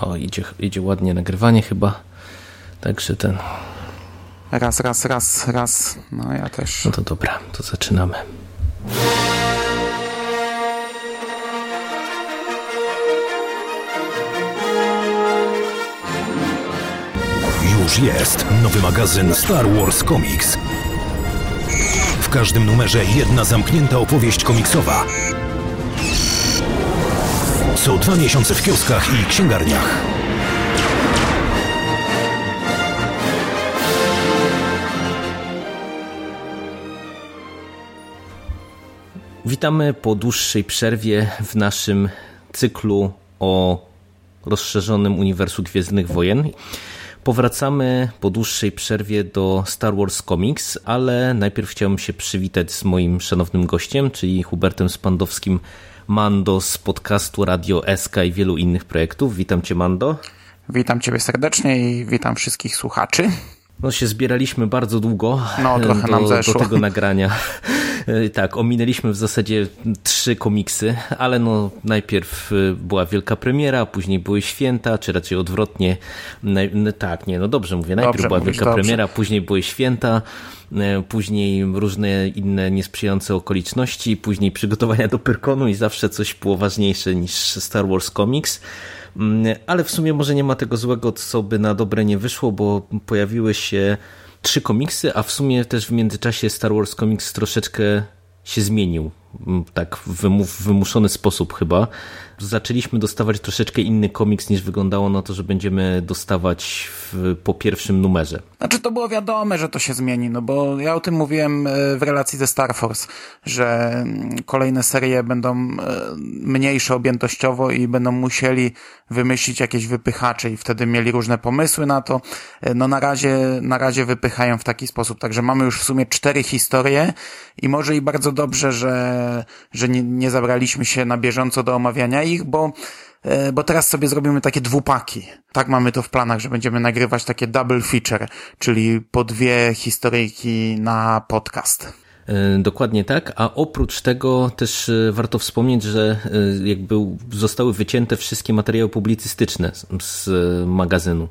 O, idzie, idzie ładnie nagrywanie chyba. Także ten. Raz, raz, raz, raz. No ja też. No to dobra, to zaczynamy. Już jest nowy magazyn Star Wars Comics. W każdym numerze jedna zamknięta opowieść komiksowa. Co dwa miesiące w kioskach i księgarniach. Witamy po dłuższej przerwie w naszym cyklu o rozszerzonym uniwersum Gwiezdnych Wojen. Powracamy po dłuższej przerwie do Star Wars Comics, ale najpierw chciałem się przywitać z moim szanownym gościem, czyli Hubertem Spandowskim Mando z podcastu Radio SK i wielu innych projektów. Witam Cię, Mando. Witam Ciebie serdecznie i witam wszystkich słuchaczy. No się zbieraliśmy bardzo długo no, trochę do, nam zeszło. do tego nagrania. Tak, ominęliśmy w zasadzie trzy komiksy, ale no najpierw y, była wielka premiera, później były święta, czy raczej odwrotnie. Tak, nie, no dobrze mówię. Najpierw dobrze, była wielka dobrze. premiera, później były święta, y, później różne inne niesprzyjające okoliczności, później przygotowania do Pyrkonu i zawsze coś było ważniejsze niż Star Wars Comics. Mm, ale w sumie może nie ma tego złego, co by na dobre nie wyszło, bo pojawiły się trzy komiksy, a w sumie też w międzyczasie Star Wars Comics troszeczkę się zmienił. Tak w wymuszony sposób chyba zaczęliśmy dostawać troszeczkę inny komiks niż wyglądało na to, że będziemy dostawać w, po pierwszym numerze. Znaczy to było wiadome, że to się zmieni, no bo ja o tym mówiłem e, w relacji ze Star Force, że mm, kolejne serie będą e, mniejsze objętościowo i będą musieli wymyślić jakieś wypychacze i wtedy mieli różne pomysły na to. E, no na razie, na razie wypychają w taki sposób, także mamy już w sumie cztery historie i może i bardzo dobrze, że, że nie, nie zabraliśmy się na bieżąco do omawiania ich, bo e, bo teraz sobie zrobimy takie dwupaki. Tak mamy to w planach, że będziemy nagrywać takie double feature, czyli po dwie historyjki na podcast. E, dokładnie tak, a oprócz tego też e, warto wspomnieć, że jakby zostały wycięte wszystkie materiały publicystyczne z magazynu.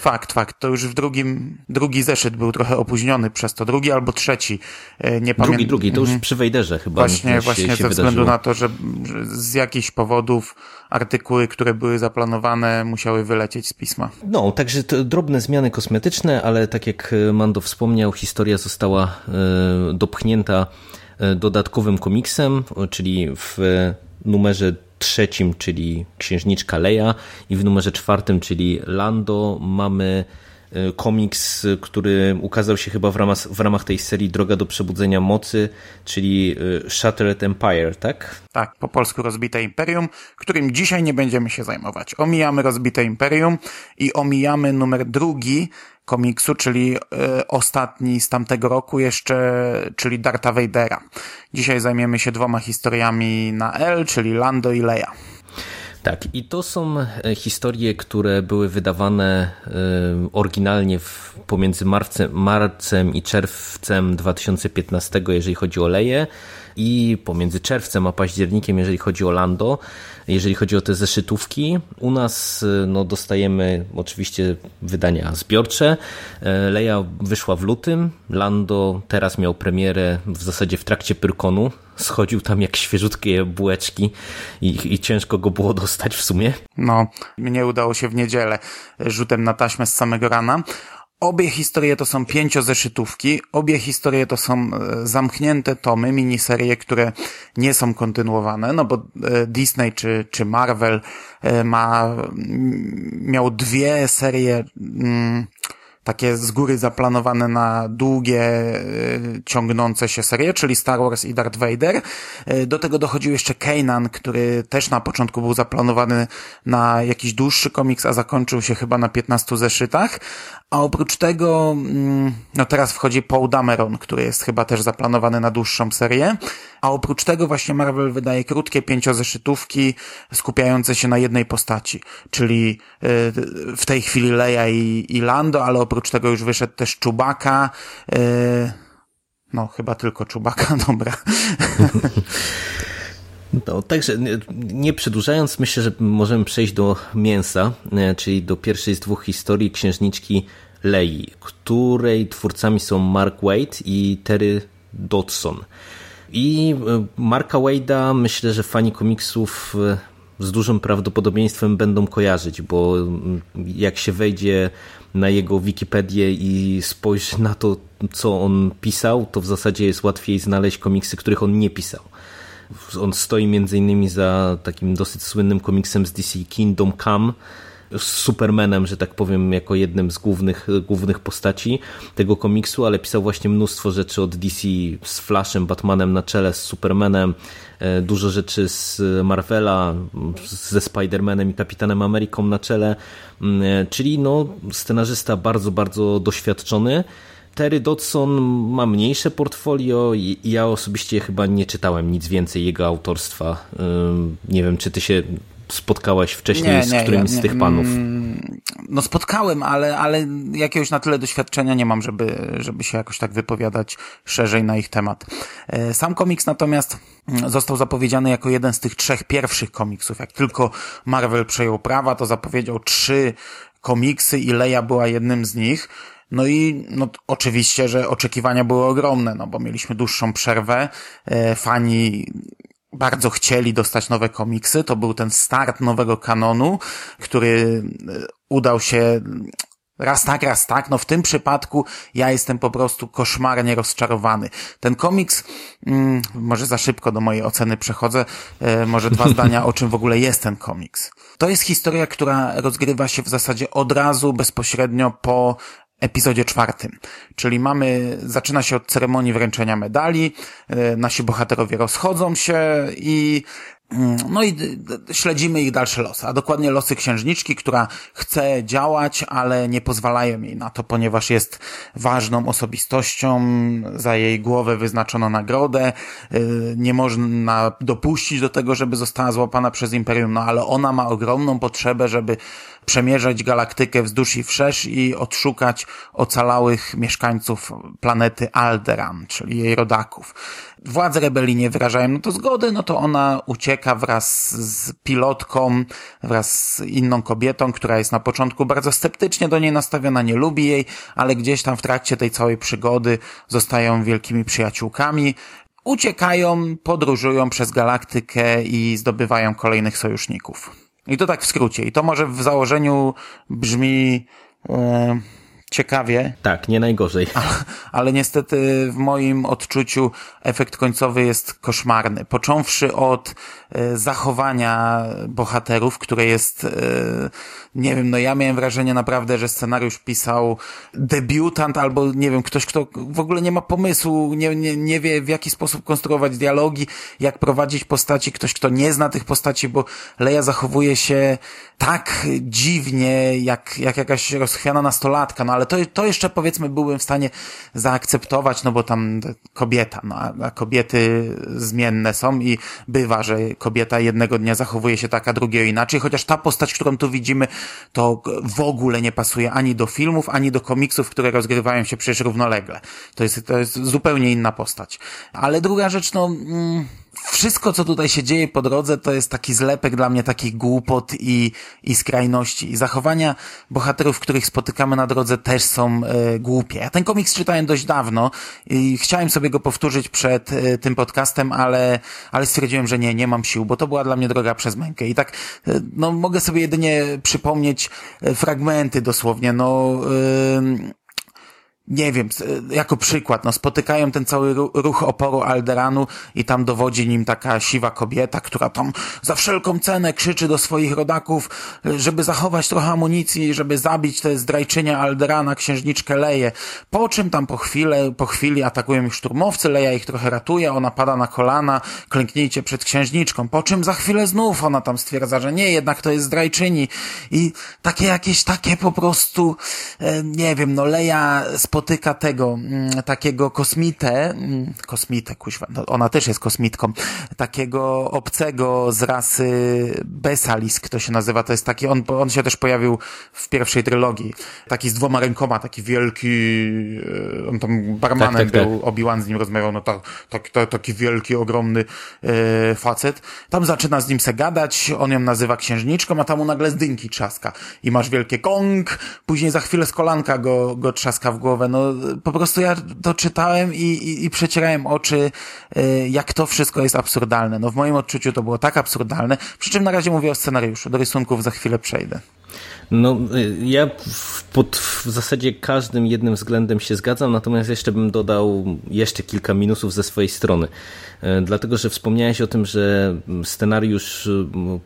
Fakt, fakt. To już w drugim, drugi zeszyt był trochę opóźniony przez to. Drugi albo trzeci. Nie pamiętam. Drugi, drugi. To już mhm. przy Wejderze chyba. Właśnie, właśnie się ze wydarzyło. względu na to, że z jakichś powodów artykuły, które były zaplanowane, musiały wylecieć z pisma. No, także drobne zmiany kosmetyczne, ale tak jak Mando wspomniał, historia została e, dopchnięta e, dodatkowym komiksem, czyli w numerze trzecim, czyli Księżniczka Leia i w numerze czwartym, czyli Lando mamy e, komiks, który ukazał się chyba w ramach, w ramach tej serii Droga do Przebudzenia Mocy, czyli e, Shattered Empire, tak? Tak, po polsku Rozbite Imperium, którym dzisiaj nie będziemy się zajmować. Omijamy Rozbite Imperium i omijamy numer drugi komiksu, czyli y, ostatni z tamtego roku jeszcze, czyli Darta Vadera. Dzisiaj zajmiemy się dwoma historiami na L, czyli Lando i Leia. Tak, i to są e, historie, które były wydawane y, oryginalnie w, pomiędzy marcem, marcem i czerwcem 2015, jeżeli chodzi o Leję i pomiędzy czerwcem a październikiem, jeżeli chodzi o Lando, jeżeli chodzi o te zeszytówki. U nas no, dostajemy oczywiście wydania zbiorcze. E, Leia wyszła w lutym, Lando teraz miał premierę w zasadzie w trakcie Pyrkonu. Schodził tam jak świeżutkie bułeczki i, i ciężko go było dostać w sumie. No, mnie udało się w niedzielę rzutem na taśmę z samego rana. Obie historie to są pięciozeszytówki, obie historie to są e, zamknięte tomy, miniserie, które nie są kontynuowane, no bo e, Disney czy, czy Marvel e, ma, miał dwie serie, mm, takie z góry zaplanowane na długie, ciągnące się serie, czyli Star Wars i Darth Vader. Do tego dochodził jeszcze Kanan, który też na początku był zaplanowany na jakiś dłuższy komiks, a zakończył się chyba na 15 zeszytach, a oprócz tego, mm, no teraz wchodzi Paul Dameron, który jest chyba też zaplanowany na dłuższą serię. A oprócz tego właśnie Marvel wydaje krótkie pięciozeszytówki skupiające się na jednej postaci, czyli y, w tej chwili Leia i, i Lando, ale oprócz tego już wyszedł też Czubaka. No, chyba tylko Czubaka, dobra. No, także nie, przedłużając, myślę, że możemy przejść do mięsa, czyli do pierwszej z dwóch historii księżniczki Lei, której twórcami są Mark Wade i Terry Dodson. I Marka Wade'a myślę, że fani komiksów z dużym prawdopodobieństwem będą kojarzyć, bo jak się wejdzie na jego Wikipedię i spojrzy na to, co on pisał, to w zasadzie jest łatwiej znaleźć komiksy, których on nie pisał. On stoi między innymi za takim dosyć słynnym komiksem z DC Kingdom Come, z Supermanem, że tak powiem, jako jednym z głównych, głównych postaci tego komiksu, ale pisał właśnie mnóstwo rzeczy od DC z Flashem, Batmanem na czele, z Supermanem, dużo rzeczy z Marvela, ze Spider-Manem i Kapitanem Ameryką na czele, mm, e, czyli no, scenarzysta bardzo, bardzo doświadczony. Terry Dodson ma mniejsze portfolio i ja osobiście chyba nie czytałem nic więcej jego autorstwa. Nie wiem, czy ty się spotkałaś wcześniej nie, z nie, którymś ja, z tych panów? Mm, no spotkałem, ale, ale jakiegoś na tyle doświadczenia nie mam, żeby, żeby się jakoś tak wypowiadać szerzej na ich temat. E, sam komiks natomiast mm, został zapowiedziany jako jeden z tych trzech pierwszych komiksów. Jak tylko Marvel przejął prawa, to zapowiedział trzy komiksy i Leia była jednym z nich. No i no, oczywiście, że oczekiwania były ogromne, no bo mieliśmy dłuższą przerwę. E, fani bardzo chcieli dostać nowe komiksy. To był ten start nowego kanonu, który e, udał się raz tak, raz tak. No w tym przypadku ja jestem po prostu koszmarnie rozczarowany. Ten komiks, mm, może za szybko do mojej oceny przechodzę, e, może dwa zdania o czym w ogóle jest ten komiks. To jest historia, która rozgrywa się w zasadzie od razu, bezpośrednio po epizodzie czwartym. Czyli mamy, zaczyna się od ceremonii wręczenia medali, e, nasi bohaterowie rozchodzą się i mm, no i śledzimy ich dalsze losy, a dokładnie losy księżniczki, która chce działać, ale nie pozwalają jej na to, ponieważ jest ważną osobistością, za jej głowę wyznaczono nagrodę, e, nie można dopuścić do tego, żeby została złapana przez Imperium, no ale ona ma ogromną potrzebę, żeby przemierzać galaktykę wzdłuż i wszerz i odszukać ocalałych mieszkańców planety Alderan, czyli jej rodaków. Władze rebelii nie wyrażają no to zgody, no to ona ucieka wraz z pilotką, wraz z inną kobietą, która jest na początku bardzo sceptycznie do niej nastawiona, nie lubi jej, ale gdzieś tam w trakcie tej całej przygody zostają wielkimi przyjaciółkami uciekają, podróżują przez galaktykę i zdobywają kolejnych sojuszników. I to tak w skrócie. I to może w założeniu brzmi e, ciekawie. Tak, nie najgorzej. ale niestety w moim odczuciu efekt końcowy jest koszmarny. Począwszy od e, zachowania bohaterów, które jest, e, nie wiem, no ja miałem wrażenie naprawdę, że scenariusz pisał debiutant albo, nie wiem, ktoś, kto w ogóle nie ma pomysłu, nie, nie, nie wie w jaki sposób konstruować dialogi, jak prowadzić postaci, ktoś, kto nie zna tych postaci, bo Leia zachowuje się tak dziwnie, jak, jak jakaś rozchwiana nastolatka, no ale to, to jeszcze powiedzmy byłbym w stanie zaakceptować, no bo tam kobieta, no a, kobiety zmienne są i bywa, że kobieta jednego dnia zachowuje się tak, a drugiego inaczej, chociaż ta postać, którą tu widzimy, to w ogóle nie pasuje ani do filmów, ani do komiksów, które rozgrywają się przecież równolegle. To jest, to jest zupełnie inna postać. Ale druga rzecz, no... Mm, wszystko, co tutaj się dzieje po drodze, to jest taki zlepek dla mnie takich głupot i, i skrajności. I zachowania bohaterów, których spotykamy na drodze też są e, głupie. Ja ten komiks czytałem dość dawno i chciałem sobie go powtórzyć przed e, tym podcastem, ale, ale stwierdziłem, że nie, nie mam sił, bo to była dla mnie droga przez mękę. I tak, e, no, mogę sobie jedynie przypomnieć fragmenty dosłownie, no, nie wiem, jako przykład, no spotykają ten cały ruch oporu Alderanu i tam dowodzi nim taka siwa kobieta, która tam za wszelką cenę krzyczy do swoich rodaków, żeby zachować trochę amunicji, żeby zabić te zdrajczynie Alderana, księżniczkę Leję. Po czym tam po chwilę, po chwili atakują ich szturmowcy, Leja ich trochę ratuje, ona pada na kolana, klęknijcie przed księżniczką. Po czym za chwilę znów ona tam stwierdza, że nie, jednak to jest zdrajczyni. I takie jakieś takie po prostu, e, nie wiem, no Leja spotyka spotyka tego, mm, takiego kosmitę, mm, kosmitę, kuźwa, no ona też jest kosmitką, takiego obcego z rasy Besalis, kto się nazywa, to jest taki, on, on się też pojawił w pierwszej trylogii, taki z dwoma rękoma, taki wielki, e, on tam barmanem tak, tak, był, tak. Obi-Wan z nim rozmawiał, no tak, tak, taki wielki, ogromny e, facet. Tam zaczyna z nim se gadać, on ją nazywa księżniczką, a tam mu nagle z dynki trzaska i masz wielkie kong, później za chwilę z kolanka go, go trzaska w głowę. No po prostu ja to czytałem i, i, i przecierałem oczy, e, jak to wszystko jest absurdalne. No w moim odczuciu to było tak absurdalne, przy czym na razie mówię o scenariuszu, do rysunków za chwilę przejdę. No, ja pod w zasadzie każdym jednym względem się zgadzam, natomiast jeszcze bym dodał jeszcze kilka minusów ze swojej strony. E, dlatego, że wspomniałeś o tym, że scenariusz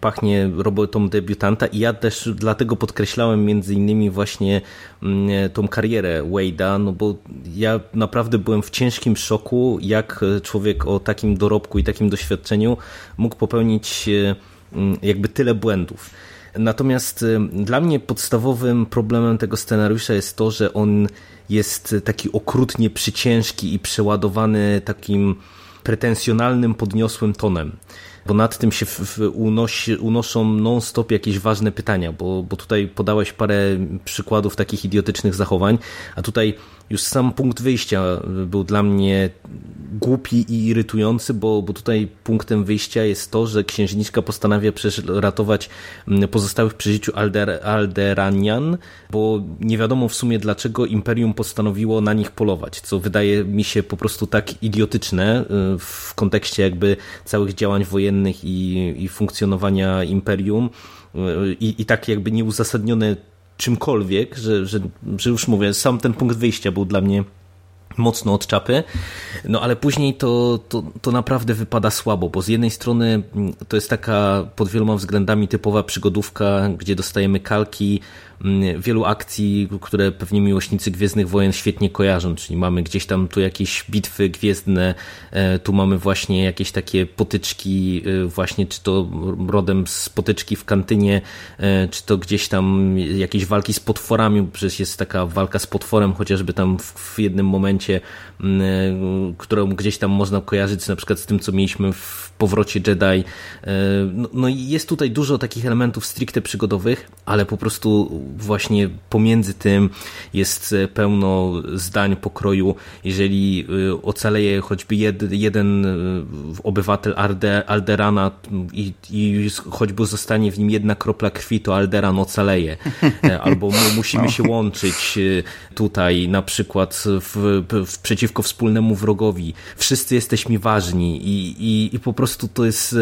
pachnie robotą debiutanta i ja też dlatego podkreślałem między innymi właśnie tą karierę Wade'a, no bo ja naprawdę byłem w ciężkim szoku, jak człowiek o takim dorobku i takim doświadczeniu mógł popełnić e, jakby tyle błędów. Natomiast y, dla mnie podstawowym problemem tego scenariusza jest to, że on jest taki okrutnie przyciężki i przeładowany takim pretensjonalnym, podniosłym tonem. Bo nad tym się unosi, unoszą non-stop jakieś ważne pytania, bo, bo tutaj podałeś parę przykładów takich idiotycznych zachowań, a tutaj już sam punkt wyjścia był dla mnie głupi i irytujący, bo, bo tutaj punktem wyjścia jest to, że księżniczka postanawia ratować mm, pozostałych przy życiu Alder, Alderanian, bo nie wiadomo w sumie dlaczego Imperium postanowiło na nich polować, co wydaje mi się po prostu tak idiotyczne y, w kontekście jakby całych działań wojennych i, i funkcjonowania Imperium y, i, i tak jakby nieuzasadnione czymkolwiek, że, że, że już mówię, sam ten punkt wyjścia był dla mnie mocno od czapy, no ale później to, to, to naprawdę wypada słabo, bo z jednej strony mm, to jest taka pod wieloma względami typowa przygodówka, gdzie dostajemy kalki Mm, wielu akcji, które pewnie miłośnicy Gwiezdnych Wojen świetnie kojarzą, czyli mamy gdzieś tam tu jakieś bitwy gwiezdne, e, tu mamy właśnie jakieś takie potyczki, e, właśnie czy to rodem z potyczki w kantynie, e, czy to gdzieś tam jakieś walki z potworami, przecież jest taka walka z potworem, chociażby tam w jednym momencie, mm, którą gdzieś tam można kojarzyć na przykład z tym, co mieliśmy w powrocie Jedi. No, no i jest tutaj dużo takich elementów stricte przygodowych, ale po prostu właśnie pomiędzy tym jest e, pełno zdań pokroju, jeżeli e, ocaleje choćby jed, jeden e, obywatel Alderana i, i choćby zostanie w nim jedna kropla krwi, to Alderan ocaleje. Albo musimy no. się łączyć tutaj na przykład w, w, przeciwko wspólnemu wrogowi. Wszyscy jesteśmy ważni i, i, i po prostu to jest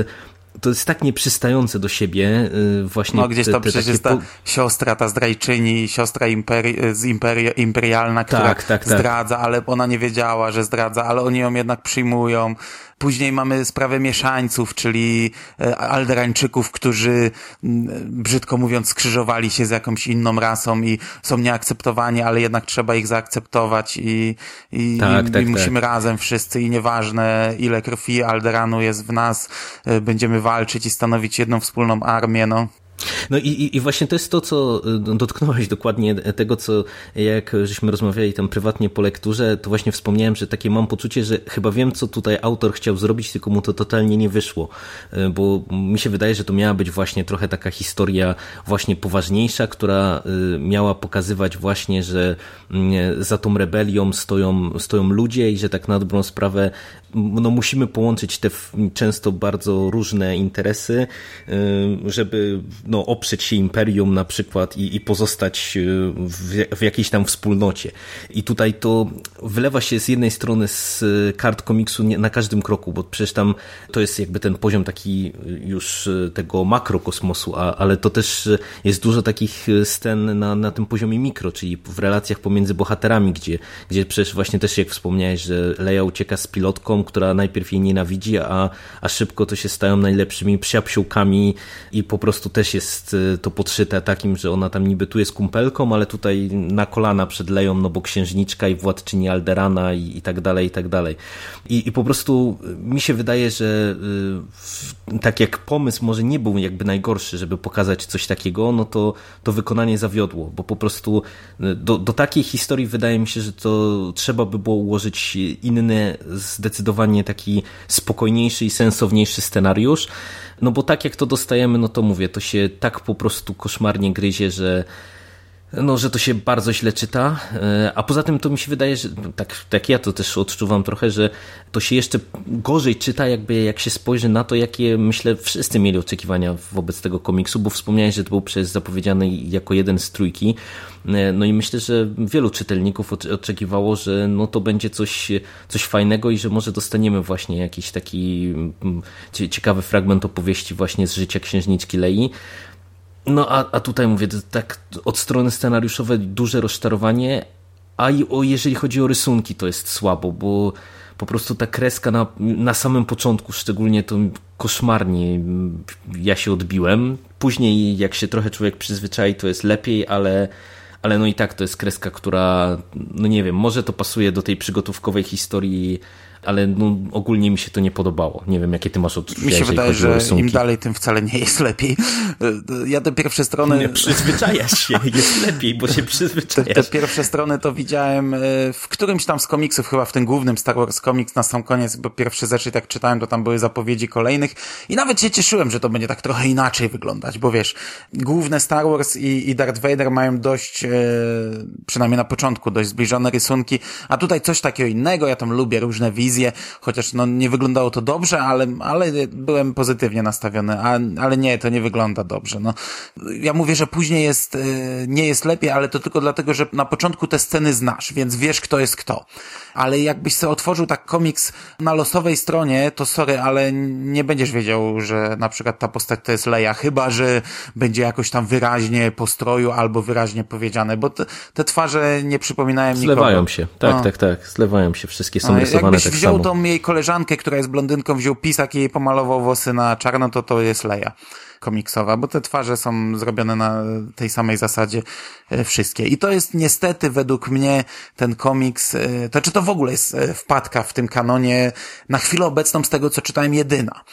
to jest tak nieprzystające do siebie y, właśnie. No gdzieś to przecież jest ta siostra, ta zdrajczyni, siostra imperi z imperi imperialna, która tak, tak, tak. zdradza, ale ona nie wiedziała, że zdradza, ale oni ją jednak przyjmują. Później mamy sprawę mieszańców, czyli e, alderańczyków, którzy brzydko mówiąc skrzyżowali się z jakąś inną rasą i są nieakceptowani, ale jednak trzeba ich zaakceptować i, i, tak, i, tak, i musimy tak. razem wszyscy i nieważne ile krwi Alderanu jest w nas, e, będziemy walczyć i stanowić jedną wspólną armię, no. No i, i właśnie to jest to, co y, dotknąłeś dokładnie tego, co jak żeśmy rozmawiali tam prywatnie po lekturze, to właśnie wspomniałem, że takie mam poczucie, że chyba wiem, co tutaj autor chciał zrobić, tylko mu to totalnie nie wyszło, y, bo mi się wydaje, że to miała być właśnie trochę taka historia właśnie poważniejsza, która y, miała pokazywać właśnie, że mm, za tą rebelią stoją, stoją ludzie i że tak na dobrą sprawę no musimy połączyć te często bardzo różne interesy, żeby no, oprzeć się imperium na przykład i, i pozostać y, w, w, jakiejś tam wspólnocie. I tutaj to wylewa się z jednej strony z kart komiksu na każdym kroku, bo przecież tam to jest jakby ten poziom taki już tego makrokosmosu, a, ale to też jest dużo takich scen na, na tym poziomie mikro, czyli w relacjach pomiędzy bohaterami, gdzie, gdzie przecież właśnie też jak wspomniałeś, że Leia ucieka z pilotką, która najpierw jej nienawidzi, a, a szybko to się stają najlepszymi psiapsiłkami i po prostu też jest jest y, to podszyte takim, że ona tam niby tu jest kumpelką, ale tutaj na kolana przed Leją, no bo księżniczka i władczyni Alderana i, i tak dalej, i tak dalej. I, I po prostu mi się wydaje, że y, tak jak pomysł może nie był jakby najgorszy, żeby pokazać coś takiego, no to to wykonanie zawiodło, bo po prostu do, do takiej historii wydaje mi się, że to trzeba by było ułożyć inny, zdecydowanie taki spokojniejszy i sensowniejszy scenariusz, no bo tak jak to dostajemy, no to mówię, to się tak po prostu koszmarnie gryzie, że no, że to się bardzo źle czyta, e, a poza tym to mi się wydaje, że tak, tak ja to też odczuwam trochę, że to się jeszcze gorzej czyta, jakby jak się spojrzy na to, jakie myślę wszyscy mieli oczekiwania wobec tego komiksu, bo wspomniałeś, że to był przecież zapowiedziany jako jeden z trójki, e, no i myślę, że wielu czytelników oczekiwało, że no to będzie coś, coś fajnego i że może dostaniemy właśnie jakiś taki mm, ciekawy fragment opowieści właśnie z życia księżniczki Lei, no a, a tutaj mówię, tak od strony scenariuszowej duże rozczarowanie, a i o, jeżeli chodzi o rysunki to jest słabo, bo po prostu ta kreska na, na samym początku szczególnie to koszmarnie ja się odbiłem. Później jak się trochę człowiek przyzwyczai to jest lepiej, ale ale no i tak to jest kreska, która, no nie wiem, może to pasuje do tej przygotówkowej historii ale no, ogólnie mi się to nie podobało. Nie wiem, jakie ty masz odczucia, Mi się wydaje, że im dalej, tym wcale nie jest lepiej. Ja te pierwsze strony... Nie, przyzwyczajasz się, jest lepiej, bo się przyzwyczajasz. Te, te pierwsze strony to widziałem e, w którymś tam z komiksów, chyba w tym głównym Star Wars Comics na sam koniec, bo pierwszy zeszyt jak czytałem, to tam były zapowiedzi kolejnych i nawet się cieszyłem, że to będzie tak trochę inaczej wyglądać, bo wiesz, główne Star Wars i, i Darth Vader mają dość, e, przynajmniej na początku, dość zbliżone rysunki, a tutaj coś takiego innego, ja tam lubię różne wizje, wizję, chociaż no nie wyglądało to dobrze, ale, ale byłem pozytywnie nastawiony, a, ale nie, to nie wygląda dobrze. No, ja mówię, że później jest, e, nie jest lepiej, ale to tylko dlatego, że na początku te sceny znasz, więc wiesz, kto jest kto. Ale jakbyś sobie otworzył tak komiks na losowej stronie, to sorry, ale nie będziesz wiedział, że na przykład ta postać to jest Leia, chyba, że będzie jakoś tam wyraźnie po stroju albo wyraźnie powiedziane, bo te, te twarze nie przypominają Zlewają nikogo. Zlewają się, tak, no. tak, tak, zlewają się, wszystkie są no, rysowane tak wziął tą jej koleżankę, która jest blondynką, wziął pisak i jej pomalował włosy na czarno, to to jest Leia komiksowa, bo te twarze są zrobione na tej samej zasadzie e, wszystkie. I to jest niestety według mnie ten komiks, e, to czy to w ogóle jest e, wpadka w tym kanonie na chwilę obecną z tego, co czytałem jedyna.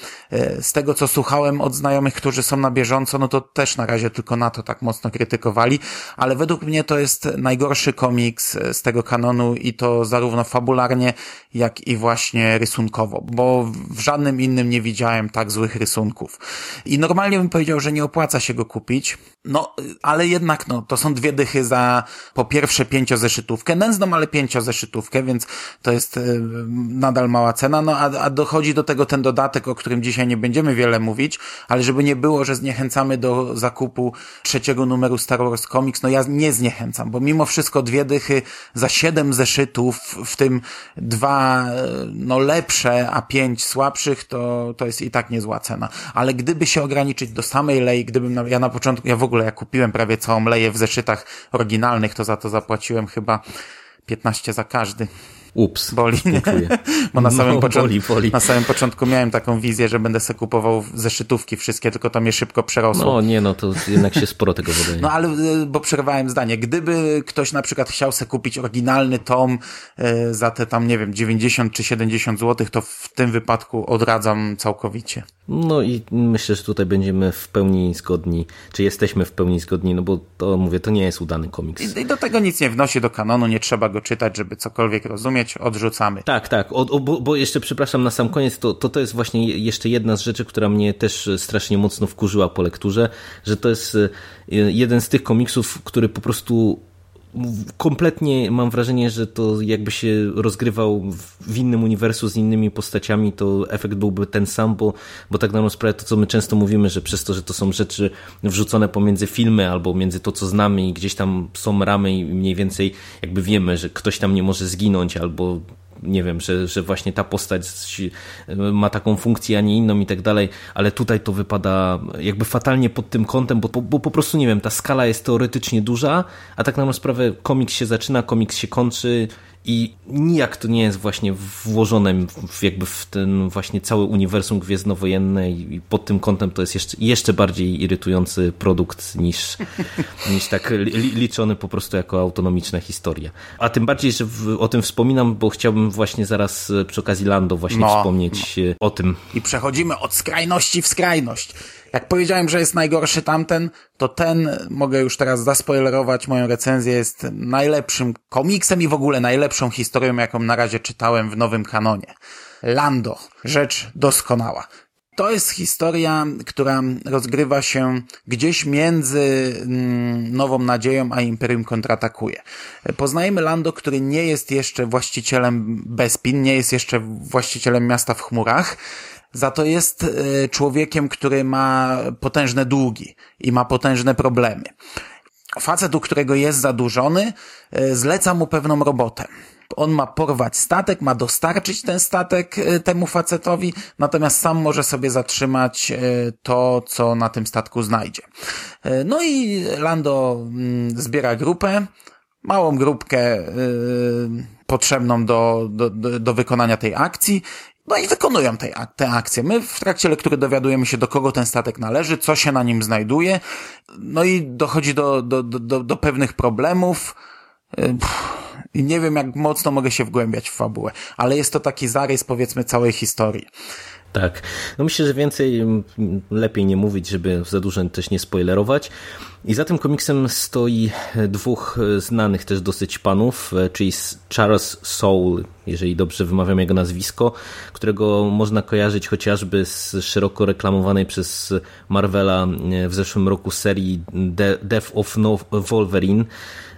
Z tego, co słuchałem od znajomych, którzy są na bieżąco, no to też na razie tylko na to tak mocno krytykowali, ale według mnie to jest najgorszy komiks z tego kanonu i to zarówno fabularnie, jak i właśnie rysunkowo, bo w żadnym innym nie widziałem tak złych rysunków. I normalnie bym powiedział, że nie opłaca się go kupić. No, ale jednak, no, to są dwie dychy za po pierwsze pięciozeszytówkę, nędzną, ale pięciozeszytówkę, więc to jest y, nadal mała cena, no, a, a dochodzi do tego ten dodatek, o którym dzisiaj nie będziemy wiele mówić, ale żeby nie było, że zniechęcamy do zakupu trzeciego numeru Star Wars Comics, no ja nie zniechęcam, bo mimo wszystko dwie dychy za siedem zeszytów, w tym dwa, no, lepsze, a pięć słabszych, to, to jest i tak niezła cena. Ale gdyby się ograniczyć do samej lei, gdybym, na, ja na początku, ja w ogóle jak kupiłem prawie całą leję w zeszytach oryginalnych, to za to zapłaciłem chyba 15 za każdy. Ups, boli, Bo na samym, no, początku, boli, boli. na samym początku miałem taką wizję, że będę sobie kupował zeszytówki wszystkie, tylko to mnie szybko przerosło. No nie, no to jednak się sporo tego wydaje. No ale, e, bo przerwałem zdanie. Gdyby ktoś na przykład chciał sobie kupić oryginalny tom e, za te tam, nie wiem, 90 czy 70 zł, to w tym wypadku odradzam całkowicie. No i myślę, że tutaj będziemy w pełni zgodni, czy jesteśmy w pełni zgodni, no bo to mówię, to nie jest udany komiks. I, i do tego nic nie wnosi do kanonu, nie trzeba go czytać, żeby cokolwiek rozumieć, odrzucamy. Tak, tak, o, o, bo, bo, jeszcze przepraszam na sam koniec, to, to to jest właśnie jeszcze jedna z rzeczy, która mnie też strasznie mocno wkurzyła po lekturze, że to jest e, jeden z tych komiksów, który po prostu kompletnie mam wrażenie, że to jakby się rozgrywał w innym uniwersum z innymi postaciami, to efekt byłby ten sam, bo, bo tak na sprawę to, co my często mówimy, że przez to, że to są rzeczy wrzucone pomiędzy filmy albo między to, co znamy i gdzieś tam są ramy i mniej więcej jakby wiemy, że ktoś tam nie może zginąć albo nie wiem, że, że właśnie ta postać ma taką funkcję, a nie inną i tak dalej, ale tutaj to wypada jakby fatalnie pod tym kątem, bo, bo po prostu nie wiem, ta skala jest teoretycznie duża, a tak na sprawę komiks się zaczyna, komiks się kończy i nijak to nie jest właśnie włożone w, jakby w ten właśnie cały uniwersum gwiezdnowojenne i pod tym kątem to jest jeszcze, jeszcze bardziej irytujący produkt niż, niż tak li, liczony po prostu jako autonomiczna historia. A tym bardziej, że w, o tym wspominam, bo chciałbym właśnie zaraz e, przy okazji Lando właśnie no, wspomnieć no. o tym. I przechodzimy od skrajności w skrajność. Jak powiedziałem, że jest najgorszy tamten, to ten, mogę już teraz zaspoilerować, moją recenzję jest najlepszym komiksem i w ogóle najlepszą historią, jaką na razie czytałem w nowym kanonie. Lando, rzecz doskonała. To jest historia, która rozgrywa się gdzieś między mm, Nową Nadzieją a Imperium kontratakuje. Poznajemy Lando, który nie jest jeszcze właścicielem Bespin, nie jest jeszcze właścicielem miasta w chmurach, za to jest e, człowiekiem, który ma potężne długi i ma potężne problemy. Facet, u którego jest zadłużony, e, zleca mu pewną robotę. On ma porwać statek, ma dostarczyć ten statek e, temu facetowi, natomiast sam może sobie zatrzymać to, co na tym statku znajdzie. No i Lando mm, zbiera grupę, małą grupkę potrzebną do, do, do wykonania tej akcji no i wykonują te, te akcje. My w trakcie lektury dowiadujemy się, do kogo ten statek należy, co się na nim znajduje, no i dochodzi do, do, do, do pewnych problemów. I nie wiem, jak mocno mogę się wgłębiać w fabułę, ale jest to taki zarys, powiedzmy, całej historii. Tak. No myślę, że więcej lepiej nie mówić, żeby za dużo też nie spoilerować. I za tym komiksem stoi dwóch znanych też dosyć panów, czyli Charles Soule, jeżeli dobrze wymawiam jego nazwisko, którego można kojarzyć chociażby z szeroko reklamowanej przez Marvela w zeszłym roku serii Death of Wolverine,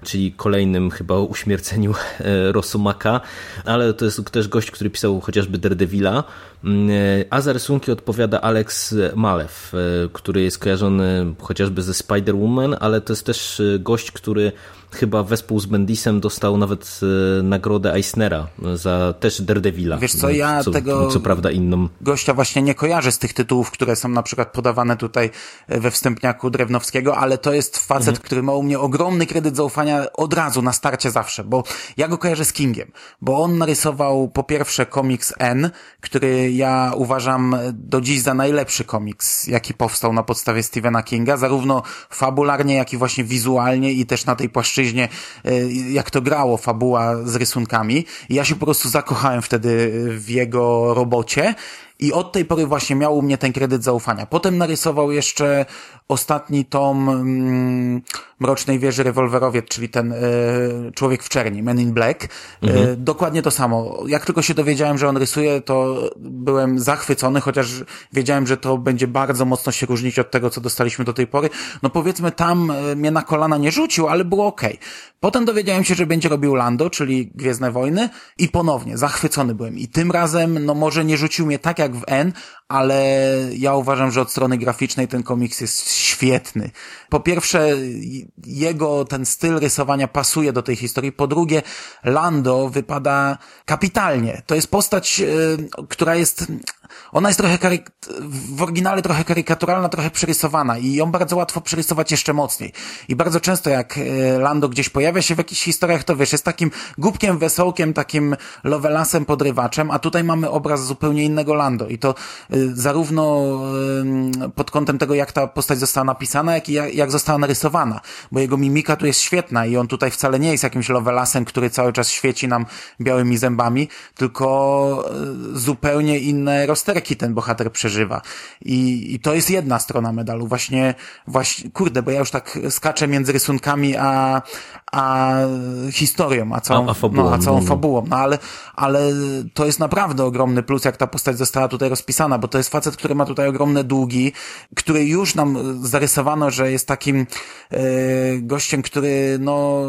czyli kolejnym chyba uśmierceniu e, Rosumaka, ale to jest też gość, który pisał chociażby Daredevila, mm, e, a za rysunki odpowiada Alex Malew, e, który jest kojarzony chociażby ze Spider-Woman, ale to jest też gość, który chyba wespół z Bendisem dostał nawet e, nagrodę Eisnera za też Daredevila. Wiesz co, ja co, tego co prawda inną. gościa właśnie nie kojarzę z tych tytułów, które są na przykład podawane tutaj e, we wstępniaku Drewnowskiego, ale to jest facet, mhm. który ma u mnie ogromny kredyt zaufania od razu, na starcie zawsze, bo ja go kojarzę z Kingiem, bo on narysował po pierwsze komiks N, który ja uważam do dziś za najlepszy komiks, jaki powstał na podstawie Stephena Kinga, zarówno fabularnie, jak i właśnie wizualnie i też na tej płaszczyźnie płaszczyźnie, e, jak to grało, fabuła z rysunkami. I ja się po prostu zakochałem wtedy w jego robocie i od tej pory właśnie miał u mnie ten kredyt zaufania. Potem narysował jeszcze ostatni tom mm, Mrocznej Wieży Rewolwerowiec, czyli ten y, człowiek w czerni, Men in Black. E, mhm. Y, dokładnie to samo. Jak tylko się dowiedziałem, że on rysuje, to byłem zachwycony, chociaż wiedziałem, że to będzie bardzo mocno się różnić od tego, co dostaliśmy do tej pory. No powiedzmy, tam mnie na kolana nie rzucił, ale było ok. Potem dowiedziałem się, że będzie robił Lando, czyli Gwiezdne Wojny i ponownie zachwycony byłem. I tym razem, no może nie rzucił mnie tak jak w N, ale ja uważam, że od strony graficznej ten komiks jest świetny. Po pierwsze, jego ten styl rysowania pasuje do tej historii. Po drugie, Lando wypada kapitalnie. To jest postać, yy, która jest ona jest trochę karyk w oryginale trochę karykaturalna, trochę przerysowana i ją bardzo łatwo przerysować jeszcze mocniej. I bardzo często jak e, Lando gdzieś pojawia się w jakichś historiach, to wiesz, jest takim głupkiem, wesołkiem, takim lovelasem, podrywaczem, a tutaj mamy obraz zupełnie innego Lando i to y, zarówno pod kątem tego, jak ta postać została napisana, jak i jak, została narysowana, bo jego mimika tu jest świetna i on tutaj wcale nie jest jakimś lovelasem, który cały czas świeci nam białymi zębami, tylko y, zupełnie inne rozterki ten bohater przeżywa. I, i to jest jedna strona medalu. Właśnie, właśnie, kurde, bo ja już tak skaczę między rysunkami a, a historią, a całą, a, a fabułą, no, a całą no, no. fabułą. No ale, ale to jest naprawdę ogromny plus, jak ta postać została tutaj rozpisana, bo to jest facet, który ma tutaj ogromne długi, który już nam zarysowano, że jest takim e, gościem, który no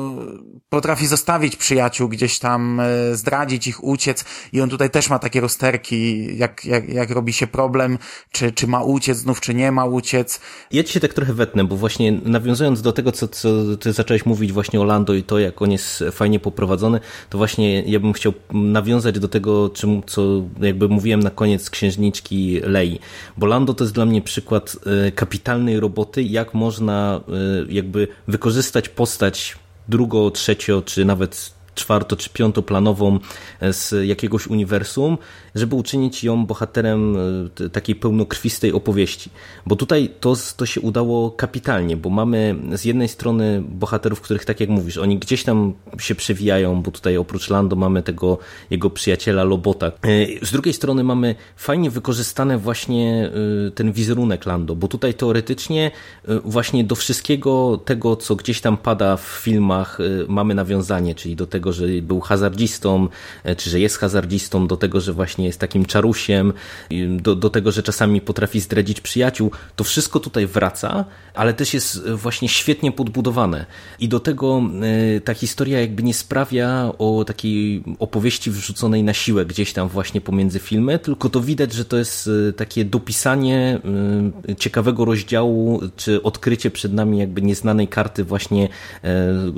potrafi zostawić przyjaciół gdzieś tam, e, zdradzić ich, uciec i on tutaj też ma takie rozterki, jak, jak, jak robi się problem, czy, czy ma uciec znów, czy nie ma uciec. Ja ci się tak trochę wetnę, bo właśnie nawiązując do tego, co, co ty zacząłeś mówić właśnie o Lando i to, jak on jest fajnie poprowadzony, to właśnie ja bym chciał nawiązać do tego, czym, co jakby mówiłem na koniec księżniczki Lei, bo Lando to jest dla mnie przykład e, kapitalnej roboty, jak można e, jakby wykorzystać postać drugo, trzecio, czy nawet czwarto czy piątoplanową z jakiegoś uniwersum, żeby uczynić ją bohaterem takiej pełnokrwistej opowieści. Bo tutaj to, to się udało kapitalnie, bo mamy z jednej strony bohaterów, których tak jak mówisz, oni gdzieś tam się przewijają, bo tutaj oprócz Lando mamy tego jego przyjaciela Lobota. Z drugiej strony mamy fajnie wykorzystane właśnie ten wizerunek Lando, bo tutaj teoretycznie właśnie do wszystkiego tego, co gdzieś tam pada w filmach, mamy nawiązanie, czyli do tego, że był hazardzistą, czy że jest hazardzistą, do tego, że właśnie jest takim czarusiem, do, do tego, że czasami potrafi zdradzić przyjaciół. To wszystko tutaj wraca, ale też jest właśnie świetnie podbudowane. I do tego ta historia jakby nie sprawia o takiej opowieści wrzuconej na siłę gdzieś tam właśnie pomiędzy filmy, tylko to widać, że to jest takie dopisanie ciekawego rozdziału, czy odkrycie przed nami jakby nieznanej karty właśnie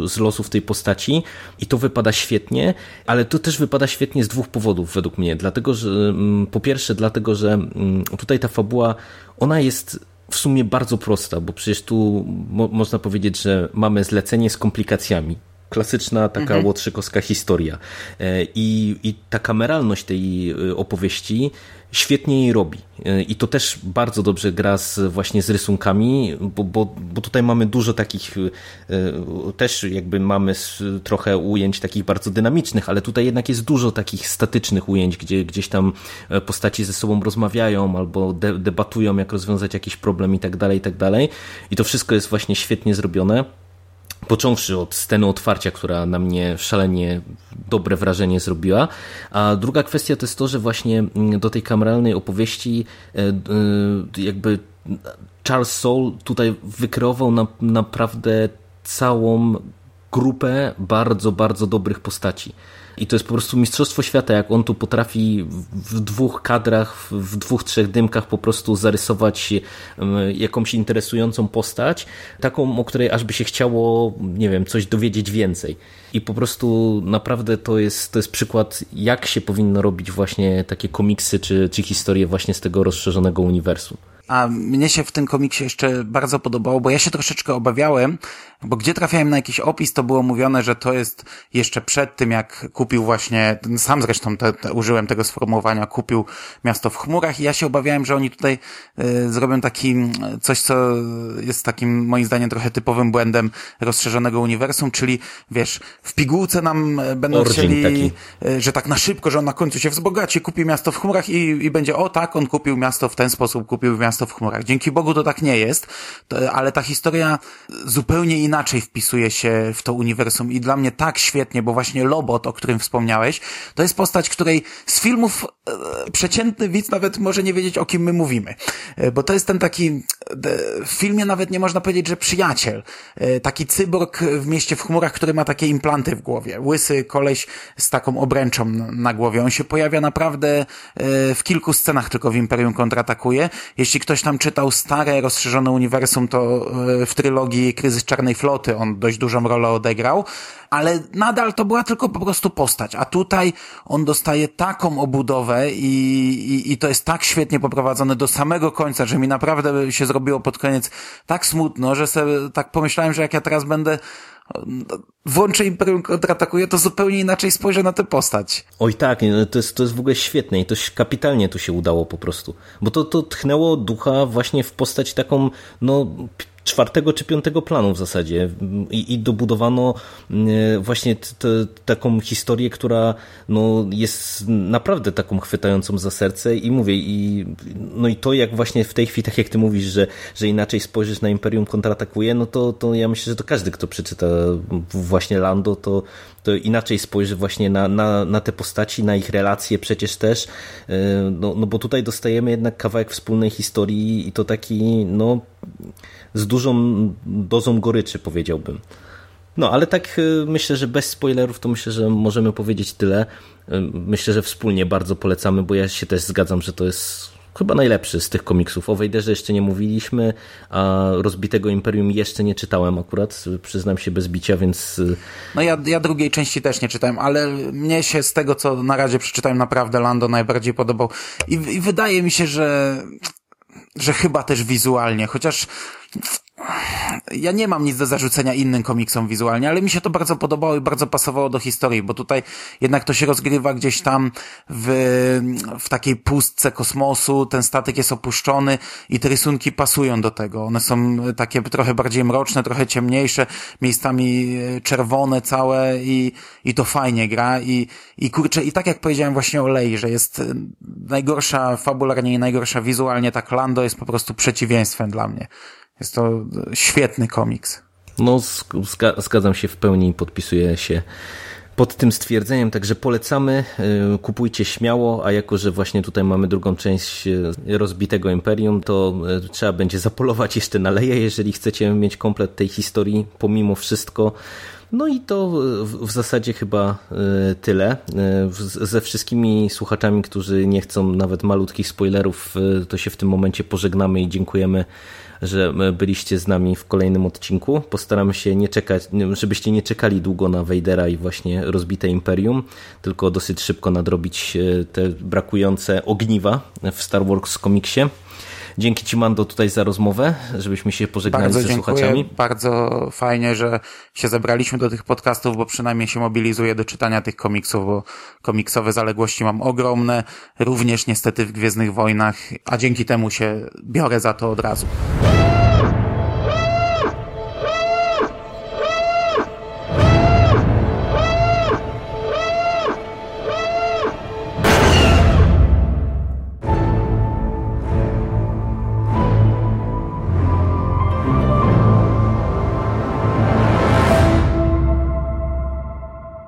z losów tej postaci i to wypada świetnie, ale to też wypada świetnie z dwóch powodów według mnie. Dlatego, że mm, po pierwsze dlatego, że mm, tutaj ta fabuła, ona jest w sumie bardzo prosta, bo przecież tu mo można powiedzieć, że mamy zlecenie z komplikacjami klasyczna taka mhm. łotrzykowska historia. E, I, I ta kameralność tej e, opowieści świetnie jej robi. E, I to też bardzo dobrze gra z, właśnie z rysunkami, bo, bo, bo tutaj mamy dużo takich, też jakby mamy trochę ujęć takich bardzo dynamicznych, ale tutaj jednak jest dużo takich statycznych ujęć, gdzie gdzieś tam postaci ze sobą rozmawiają albo de debatują, jak rozwiązać jakiś problem i tak dalej, i tak dalej. I to wszystko jest właśnie świetnie zrobione. Począwszy od sceny otwarcia, która na mnie szalenie dobre wrażenie zrobiła. A druga kwestia to jest to, że właśnie mm, do tej kameralnej opowieści e, e, jakby Charles Soule tutaj wykreował na, naprawdę całą grupę bardzo, bardzo dobrych postaci. I to jest po prostu mistrzostwo świata, jak on tu potrafi w dwóch kadrach, w dwóch, trzech dymkach po prostu zarysować jakąś interesującą postać, taką, o której aż by się chciało, nie wiem, coś dowiedzieć więcej. I po prostu naprawdę to jest, to jest przykład, jak się powinno robić właśnie takie komiksy czy, czy historie właśnie z tego rozszerzonego uniwersum. A mnie się w tym komiksie jeszcze bardzo podobało, bo ja się troszeczkę obawiałem, bo gdzie trafiałem na jakiś opis, to było mówione, że to jest jeszcze przed tym, jak kupił właśnie, sam zresztą te, te, użyłem tego sformułowania, kupił miasto w chmurach i ja się obawiałem, że oni tutaj y, zrobią taki, coś, co jest takim, moim zdaniem, trochę typowym błędem rozszerzonego uniwersum, czyli, wiesz, w pigułce nam będą Origin chcieli, taki. Y, że tak na szybko, że on na końcu się wzbogaci, kupi miasto w chmurach i, i będzie, o tak, on kupił miasto w ten sposób, kupił miasto w chmurach. Dzięki Bogu to tak nie jest, to, ale ta historia zupełnie inaczej wpisuje się w to uniwersum i dla mnie tak świetnie, bo właśnie Lobot, o którym wspomniałeś, to jest postać, której z filmów e, przeciętny widz nawet może nie wiedzieć, o kim my mówimy. E, bo to jest ten taki, e, w filmie nawet nie można powiedzieć, że przyjaciel. E, taki cyborg w mieście w chmurach, który ma takie implanty w głowie. Łysy koleś z taką obręczą na głowie. On się pojawia naprawdę e, w kilku scenach tylko w Imperium kontratakuje. Jeśli ktoś tam czytał stare, rozszerzone uniwersum, to e, w trylogii Kryzys Czarnej Floty on dość dużą rolę odegrał, ale nadal to była tylko po prostu postać, a tutaj on dostaje taką obudowę i, i, i to jest tak świetnie poprowadzone do samego końca, że mi naprawdę się zrobiło pod koniec tak smutno, że sobie tak pomyślałem, że jak ja teraz będę włączę Imperium kontratakuje, to zupełnie inaczej spojrzę na tę postać. Oj tak, no to jest, to jest w ogóle świetne i to kapitalnie tu się udało po prostu. Bo to, to tchnęło ducha właśnie w postać taką, no czwartego czy piątego planu w zasadzie. I, i dobudowano e, właśnie taką historię, która no, jest naprawdę taką chwytającą za serce. I mówię, i, no i to jak właśnie w tej chwili, tak jak ty mówisz, że, że inaczej spojrzysz na Imperium kontratakuje, no to, to ja myślę, że to każdy, kto przeczyta właśnie Lando, to, to inaczej spojrzy właśnie na, na, na te postaci, na ich relacje przecież też, e, no, no bo tutaj dostajemy jednak kawałek wspólnej historii i to taki, no z dużą dozą goryczy, powiedziałbym. No, ale tak y, myślę, że bez spoilerów to myślę, że możemy powiedzieć tyle. Y, myślę, że wspólnie bardzo polecamy, bo ja się też zgadzam, że to jest chyba najlepszy z tych komiksów. O Wejderze jeszcze nie mówiliśmy, a Rozbitego Imperium jeszcze nie czytałem akurat, przyznam się bez bicia, więc... Y, no ja, ja drugiej części też nie czytałem, ale mnie się z tego, co na razie przeczytałem, naprawdę Lando najbardziej podobał. I, i wydaje mi się, że że chyba też wizualnie, chociaż ja nie mam nic do zarzucenia innym komiksom wizualnie, ale mi się to bardzo podobało i bardzo pasowało do historii, bo tutaj jednak to się rozgrywa gdzieś tam w, w takiej pustce kosmosu, ten statek jest opuszczony i te rysunki pasują do tego. One są takie trochę bardziej mroczne, trochę ciemniejsze, miejscami czerwone całe i, i to fajnie gra i, i kurczę, i tak jak powiedziałem właśnie o Lei, że jest najgorsza fabularnie i najgorsza wizualnie, tak Lando jest po prostu przeciwieństwem dla mnie. Jest to świetny komiks. No, zgadzam się w pełni i podpisuję się pod tym stwierdzeniem, także polecamy, y, kupujcie śmiało, a jako, że właśnie tutaj mamy drugą część y, rozbitego Imperium, to y, trzeba będzie zapolować jeszcze na leje, jeżeli chcecie mieć komplet tej historii, pomimo wszystko. No i to w zasadzie chyba tyle. Ze wszystkimi słuchaczami, którzy nie chcą nawet malutkich spoilerów, to się w tym momencie pożegnamy i dziękujemy że byliście z nami w kolejnym odcinku. Postaramy się nie czekać, żebyście nie czekali długo na Vadera i właśnie rozbite Imperium, tylko dosyć szybko nadrobić e, te brakujące ogniwa w Star Wars komiksie. Dzięki Ci, Mando, tutaj za rozmowę, żebyśmy się pożegnali bardzo ze dziękuję. słuchaczami. Bardzo fajnie, że się zebraliśmy do tych podcastów, bo przynajmniej się mobilizuję do czytania tych komiksów, bo komiksowe zaległości mam ogromne, również niestety w Gwiezdnych Wojnach, a dzięki temu się biorę za to od razu.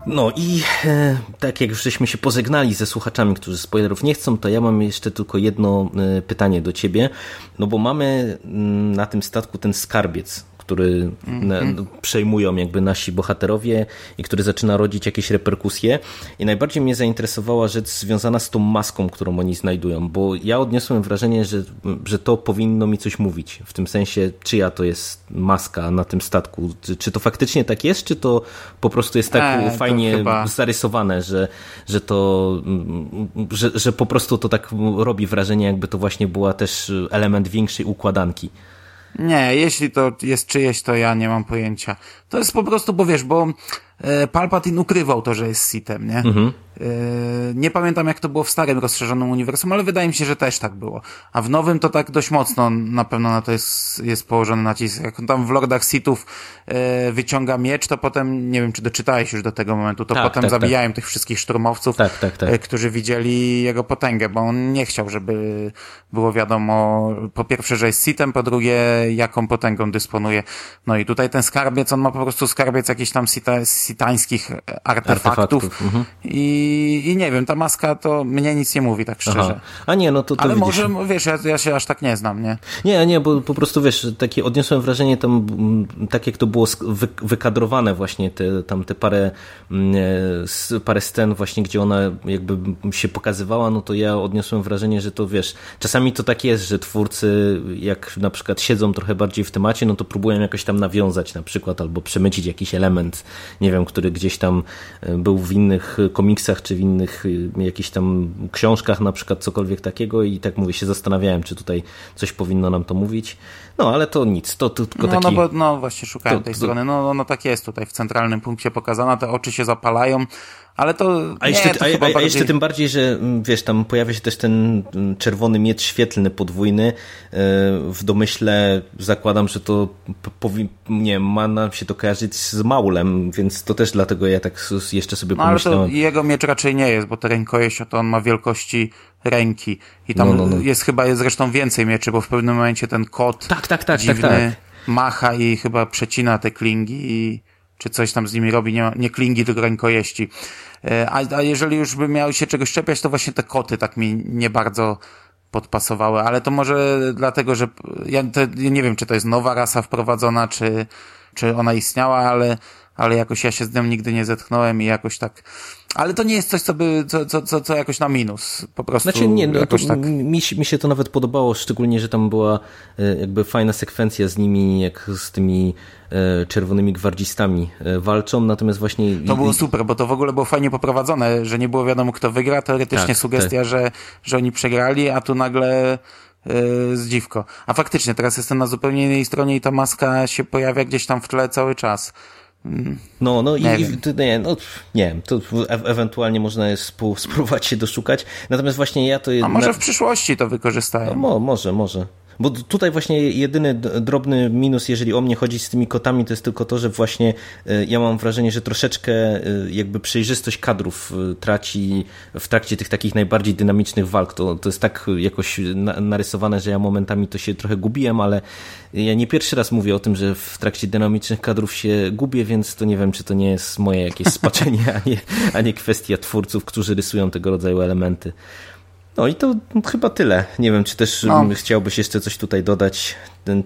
No i e, tak jak już żeśmy się pożegnali ze słuchaczami, którzy spoilerów nie chcą, to ja mam jeszcze tylko jedno e, pytanie do ciebie, no bo mamy mm, na tym statku ten skarbiec, który mm-hmm. przejmują jakby nasi bohaterowie i który zaczyna rodzić jakieś reperkusje. I najbardziej mnie zainteresowała rzecz związana z tą maską, którą oni znajdują, bo ja odniosłem wrażenie, że, że to powinno mi coś mówić. W tym sensie, czyja to jest maska na tym statku. Czy, to faktycznie tak jest, czy to po prostu jest tak e, fajnie chyba... zarysowane, że, że to, że, że po prostu to tak robi wrażenie, jakby to właśnie była też element większej układanki. Nie, jeśli to jest czyjeś, to ja nie mam pojęcia. To jest po prostu, bo wiesz, bo Palpatine ukrywał to, że jest Sithem, nie? Mhm. E, nie pamiętam jak to było w starym rozszerzonym uniwersum, ale wydaje mi się, że też tak było. A w nowym to tak dość mocno na pewno na to jest, jest położony nacisk. Jak on tam w Lordach Sithów e, wyciąga miecz, to potem, nie wiem czy doczytałeś już do tego momentu, to tak, potem tak, zabijają tak. tych wszystkich szturmowców, tak, tak, tak. którzy widzieli jego potęgę, bo on nie chciał, żeby było wiadomo po pierwsze, że jest Sithem, po drugie jaką potęgą dysponuje. No i tutaj ten skarbiec, on ma po prostu skarbiec jakichś tam sita, sitańskich artefaktów, artefaktów. Mhm. I, i nie wiem, ta maska to mnie nic nie mówi, tak szczerze. Aha. A nie, no to, to Ale widzisz. może, wiesz, ja, ja, się aż tak nie znam, nie? Nie, nie, bo po prostu, wiesz, takie odniosłem wrażenie tam, tak jak to było wy, wykadrowane właśnie, te, tam te parę, parę scen właśnie, gdzie ona jakby się pokazywała, no to ja odniosłem wrażenie, że to, wiesz, czasami to tak jest, że twórcy, jak na przykład siedzą trochę bardziej w temacie, no to próbują jakoś tam nawiązać na przykład, albo przemycić jakiś element, nie wiem, który gdzieś tam e, był w innych komiksach, czy w innych e, jakichś tam książkach, na przykład cokolwiek takiego i tak mówię, się zastanawiałem, czy tutaj coś powinno nam to mówić. No, ale to nic, to, to tylko no, taki... No, bo, no właśnie szukałem to, tej to... strony, no, no, no tak jest tutaj w centralnym punkcie pokazana, te oczy się zapalają, ale to. A jeszcze, nie, to a, a, bardziej... jeszcze tym bardziej, że mm, wiesz, tam pojawia się też ten mm, czerwony miecz świetlny podwójny. E, w domyśle zakładam, że to powi... nie ma nam się to kojarzyć z Maulem, więc to też dlatego ja tak jeszcze sobie no, pomyślałem. Ale to jego miecz raczej nie jest, bo te rękojeść to on ma wielkości ręki. I tam no, no, no. jest chyba jest zresztą więcej mieczy, bo w pewnym momencie ten kot tak, tak, tak, dziwny tak, tak. macha i chyba przecina te klingi i czy coś tam z nimi robi, nie, nie klingi, tylko rękojeści. E, a, a jeżeli już by miał się czegoś czepiać, to właśnie te koty tak mi nie bardzo podpasowały, ale to może dlatego, że ja to, nie wiem, czy to jest nowa rasa wprowadzona, czy, czy ona istniała, ale, ale jakoś ja się z nią nigdy nie zetknąłem i jakoś tak ale to nie jest coś, co by, co, co, co, co jakoś na minus. Po prostu. Znaczy nie, no, jakoś tak... mi, mi się to nawet podobało, szczególnie, że tam była e, jakby fajna sekwencja z nimi, jak z tymi e, czerwonymi gwardzistami e, walczą, natomiast właśnie... To było super, bo to w ogóle było fajnie poprowadzone, że nie było wiadomo kto wygra, teoretycznie tak, sugestia, tak. Że, że oni przegrali, a tu nagle yy, zdziwko. A faktycznie, teraz jestem na zupełnie innej stronie i ta maska się pojawia gdzieś tam w tle cały czas. No, no nie i, i nie, no, nie wiem, to e ewentualnie można jest spróbować się doszukać. Natomiast właśnie ja to... A może w przyszłości to wykorzystają. No, mo, może, może. Bo tutaj właśnie jedyny drobny minus, jeżeli o mnie chodzi z tymi kotami, to jest tylko to, że właśnie e, ja mam wrażenie, że troszeczkę e, jakby przejrzystość kadrów e, traci w trakcie tych takich najbardziej dynamicznych walk. To, to jest tak jakoś narysowane, że ja momentami to się trochę gubiłem, ale ja nie pierwszy raz mówię o tym, że w trakcie dynamicznych kadrów się gubię, więc to nie wiem, czy to nie jest moje jakieś spaczenie, a nie, a nie kwestia twórców, którzy rysują tego rodzaju elementy. No i to chyba tyle. Nie wiem, czy też no. chciałbyś jeszcze coś tutaj dodać,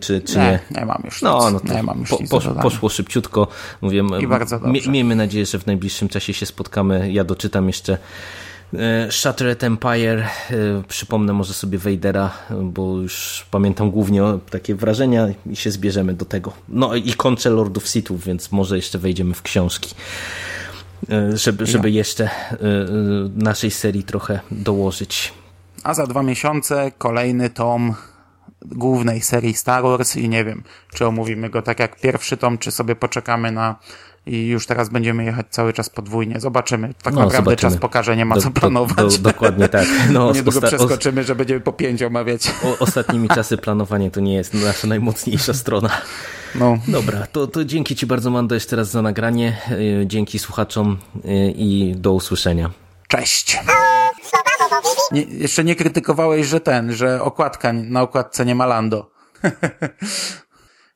czy, czy nie, nie. Nie mam już no, nic. No to nie mam już po, nic poszło szybciutko. Mówię, I bardzo dobrze. Miejmy nadzieję, że w najbliższym czasie się spotkamy. Ja doczytam jeszcze e, Shattered Empire, e, przypomnę może sobie Vadera, bo już pamiętam głównie takie wrażenia i się zbierzemy do tego. No i kończę Lordów Sithów, więc może jeszcze wejdziemy w książki. E, żeby, żeby jeszcze naszej serii trochę dołożyć. A za dwa miesiące kolejny tom głównej serii Star Wars i nie wiem, czy omówimy go tak jak pierwszy tom, czy sobie poczekamy na i już teraz będziemy jechać cały czas podwójnie. Zobaczymy. Tak no, naprawdę zobaczymy. czas pokaże, nie ma do, co planować. Do, do, dokładnie tak. No, Niedługo przeskoczymy, że będziemy po pięć omawiać. O, ostatnimi czasy planowanie to nie jest nasza najmocniejsza strona. No. Dobra, to, to dzięki Ci bardzo Mando jeszcze raz za nagranie. Y, dzięki słuchaczom y, i do usłyszenia. Cześć! Nie, jeszcze nie krytykowałeś, że ten, że okładka, na okładce nie ma Lando.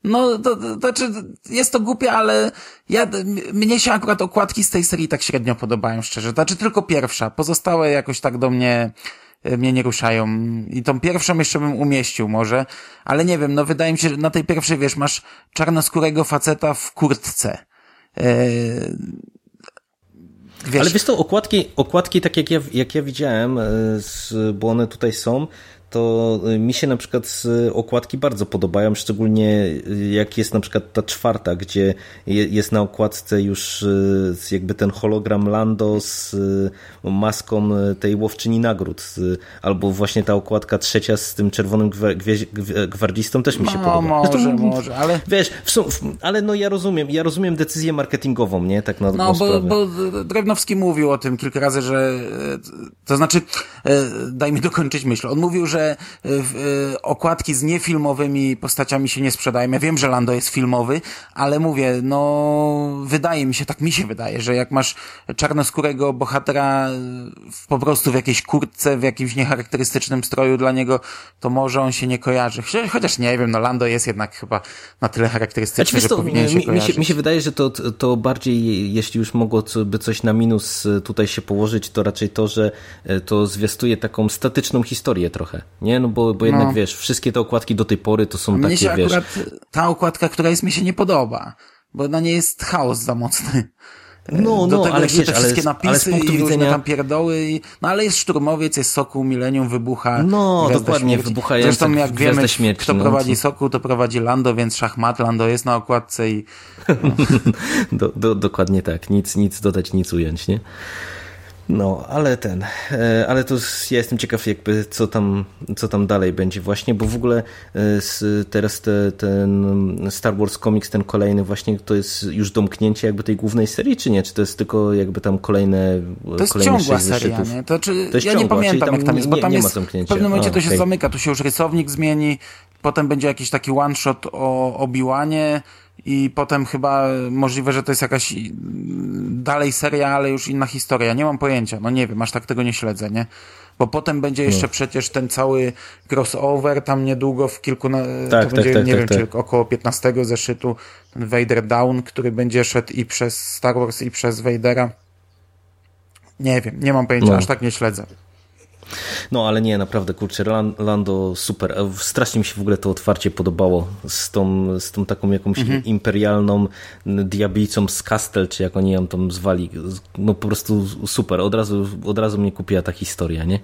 No, to, to, znaczy, jest to głupie, ale ja, mnie się akurat okładki z tej serii tak średnio podobają, szczerze. Znaczy tylko pierwsza. Pozostałe jakoś tak do mnie, e, mnie nie ruszają. I tą pierwszą jeszcze bym umieścił może, ale nie wiem, no wydaje mi się, że na tej pierwszej, wiesz, masz czarnoskórego faceta w kurtce. Eee, Wiesz, Ale wiesz to, okładki, okładki tak jak ja, jak ja widziałem, e, bo one tutaj są, to y, mi się na przykład okładki bardzo podobają, szczególnie y, jak jest na przykład ta czwarta, gdzie jest na okładce już y, jakby ten hologram Lando z maską tej łowczyni nagród, albo właśnie ta okładka trzecia z tym czerwonym gwardzistą też mi się no, podoba. może, Zresztą, może, ale... Wiesz, ale no ja rozumiem, ja rozumiem decyzję marketingową, nie? Tak na No, bo, bo Drewnowski mówił o tym kilka razy, że to znaczy, daj mi dokończyć myśl, on mówił, że y, okładki z niefilmowymi postaciami się nie sprzedają. Ja wiem, że Lando jest filmowy, ale mówię, no wydaje mi się, tak mi się wydaje, że jak masz czarnoskórego bohatera w, po prostu w jakiejś kurtce, w jakimś niecharakterystycznym stroju dla niego, to może on się nie kojarzy. Chociaż nie wiem, no Lando jest jednak chyba na tyle charakterystyczny, znaczy, że to, powinien się mi, kojarzyć. Mi się, mi się wydaje, że to, to bardziej, jeśli już mogłoby coś na minus tutaj się położyć, to raczej to, że to zwiastuje taką statyczną historię trochę nie? No bo, bo jednak no. wiesz, wszystkie te okładki do tej pory to są mnie takie, się wiesz... akurat ta okładka, która jest, mi się nie podoba, bo na niej jest chaos za mocny. No, do no, tego ale wiesz, te wszystkie ale, napisy ale i widzenia... różne tam pierdoły. I, no ale jest szturmowiec, jest Sokół, Milenium, wybucha No, dokładnie, wybucha Zresztą jak wiemy, śmierci, kto no, prowadzi Sokół, to prowadzi Lando, więc szachmat, Lando jest na okładce i... No. do, do, dokładnie tak, nic, nic dodać, nic ująć, nie? No, ale ten, e, ale to ja jestem ciekaw jakby co tam, co tam dalej będzie właśnie, bo w ogóle e, teraz te, ten Star Wars Comics, ten kolejny właśnie, to jest już domknięcie jakby tej głównej serii, czy nie? Czy to jest tylko jakby tam kolejne To jest kolejne ciągła seria, nie? To, czy, to jest ja ciągła, nie pamiętam jak tam jest, bo tam nie, jest, w pewnym momencie to się okay. zamyka, tu się już rysownik zmieni, potem będzie jakiś taki one shot o Obi-Wanie, i potem chyba możliwe, że to jest jakaś dalej seria, ale już inna historia. Nie mam pojęcia, no nie wiem, aż tak tego nie śledzę, nie? Bo potem będzie jeszcze no. przecież ten cały crossover tam niedługo w kilku, tak, to tak, będzie, tak, nie tak, wiem, tak. czy około 15 zeszytu, ten Vader Down, który będzie szedł i przez Star Wars i przez Vadera. Nie wiem, nie mam pojęcia, no. aż tak nie śledzę. No ale nie, naprawdę, kurczę, Lando super. E, strasznie mi się w ogóle to otwarcie podobało z tą, z tą taką jakąś mhm. imperialną diablicą z Castel, czy jak oni ją tam zwali. No po prostu super. Od razu, od razu mnie kupiła ta historia, nie?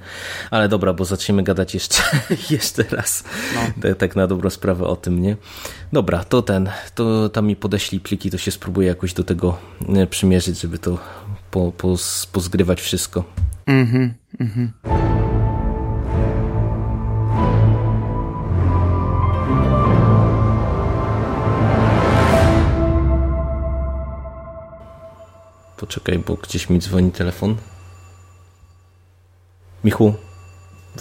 Ale dobra, bo zaczniemy gadać jeszcze, jeszcze raz. No. Tak, na dobrą sprawę o tym, nie? Dobra, to ten, to tam mi podeślij pliki, to się spróbuję jakoś do tego przymierzyć, żeby to po, po, pozgrywać wszystko. Mhm, mhm. Poczekaj, bo gdzieś mi dzwoni telefon. Michu,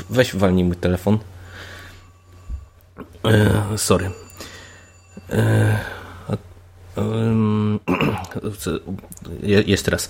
weź walnij mój telefon. E, sorry. E, jest teraz.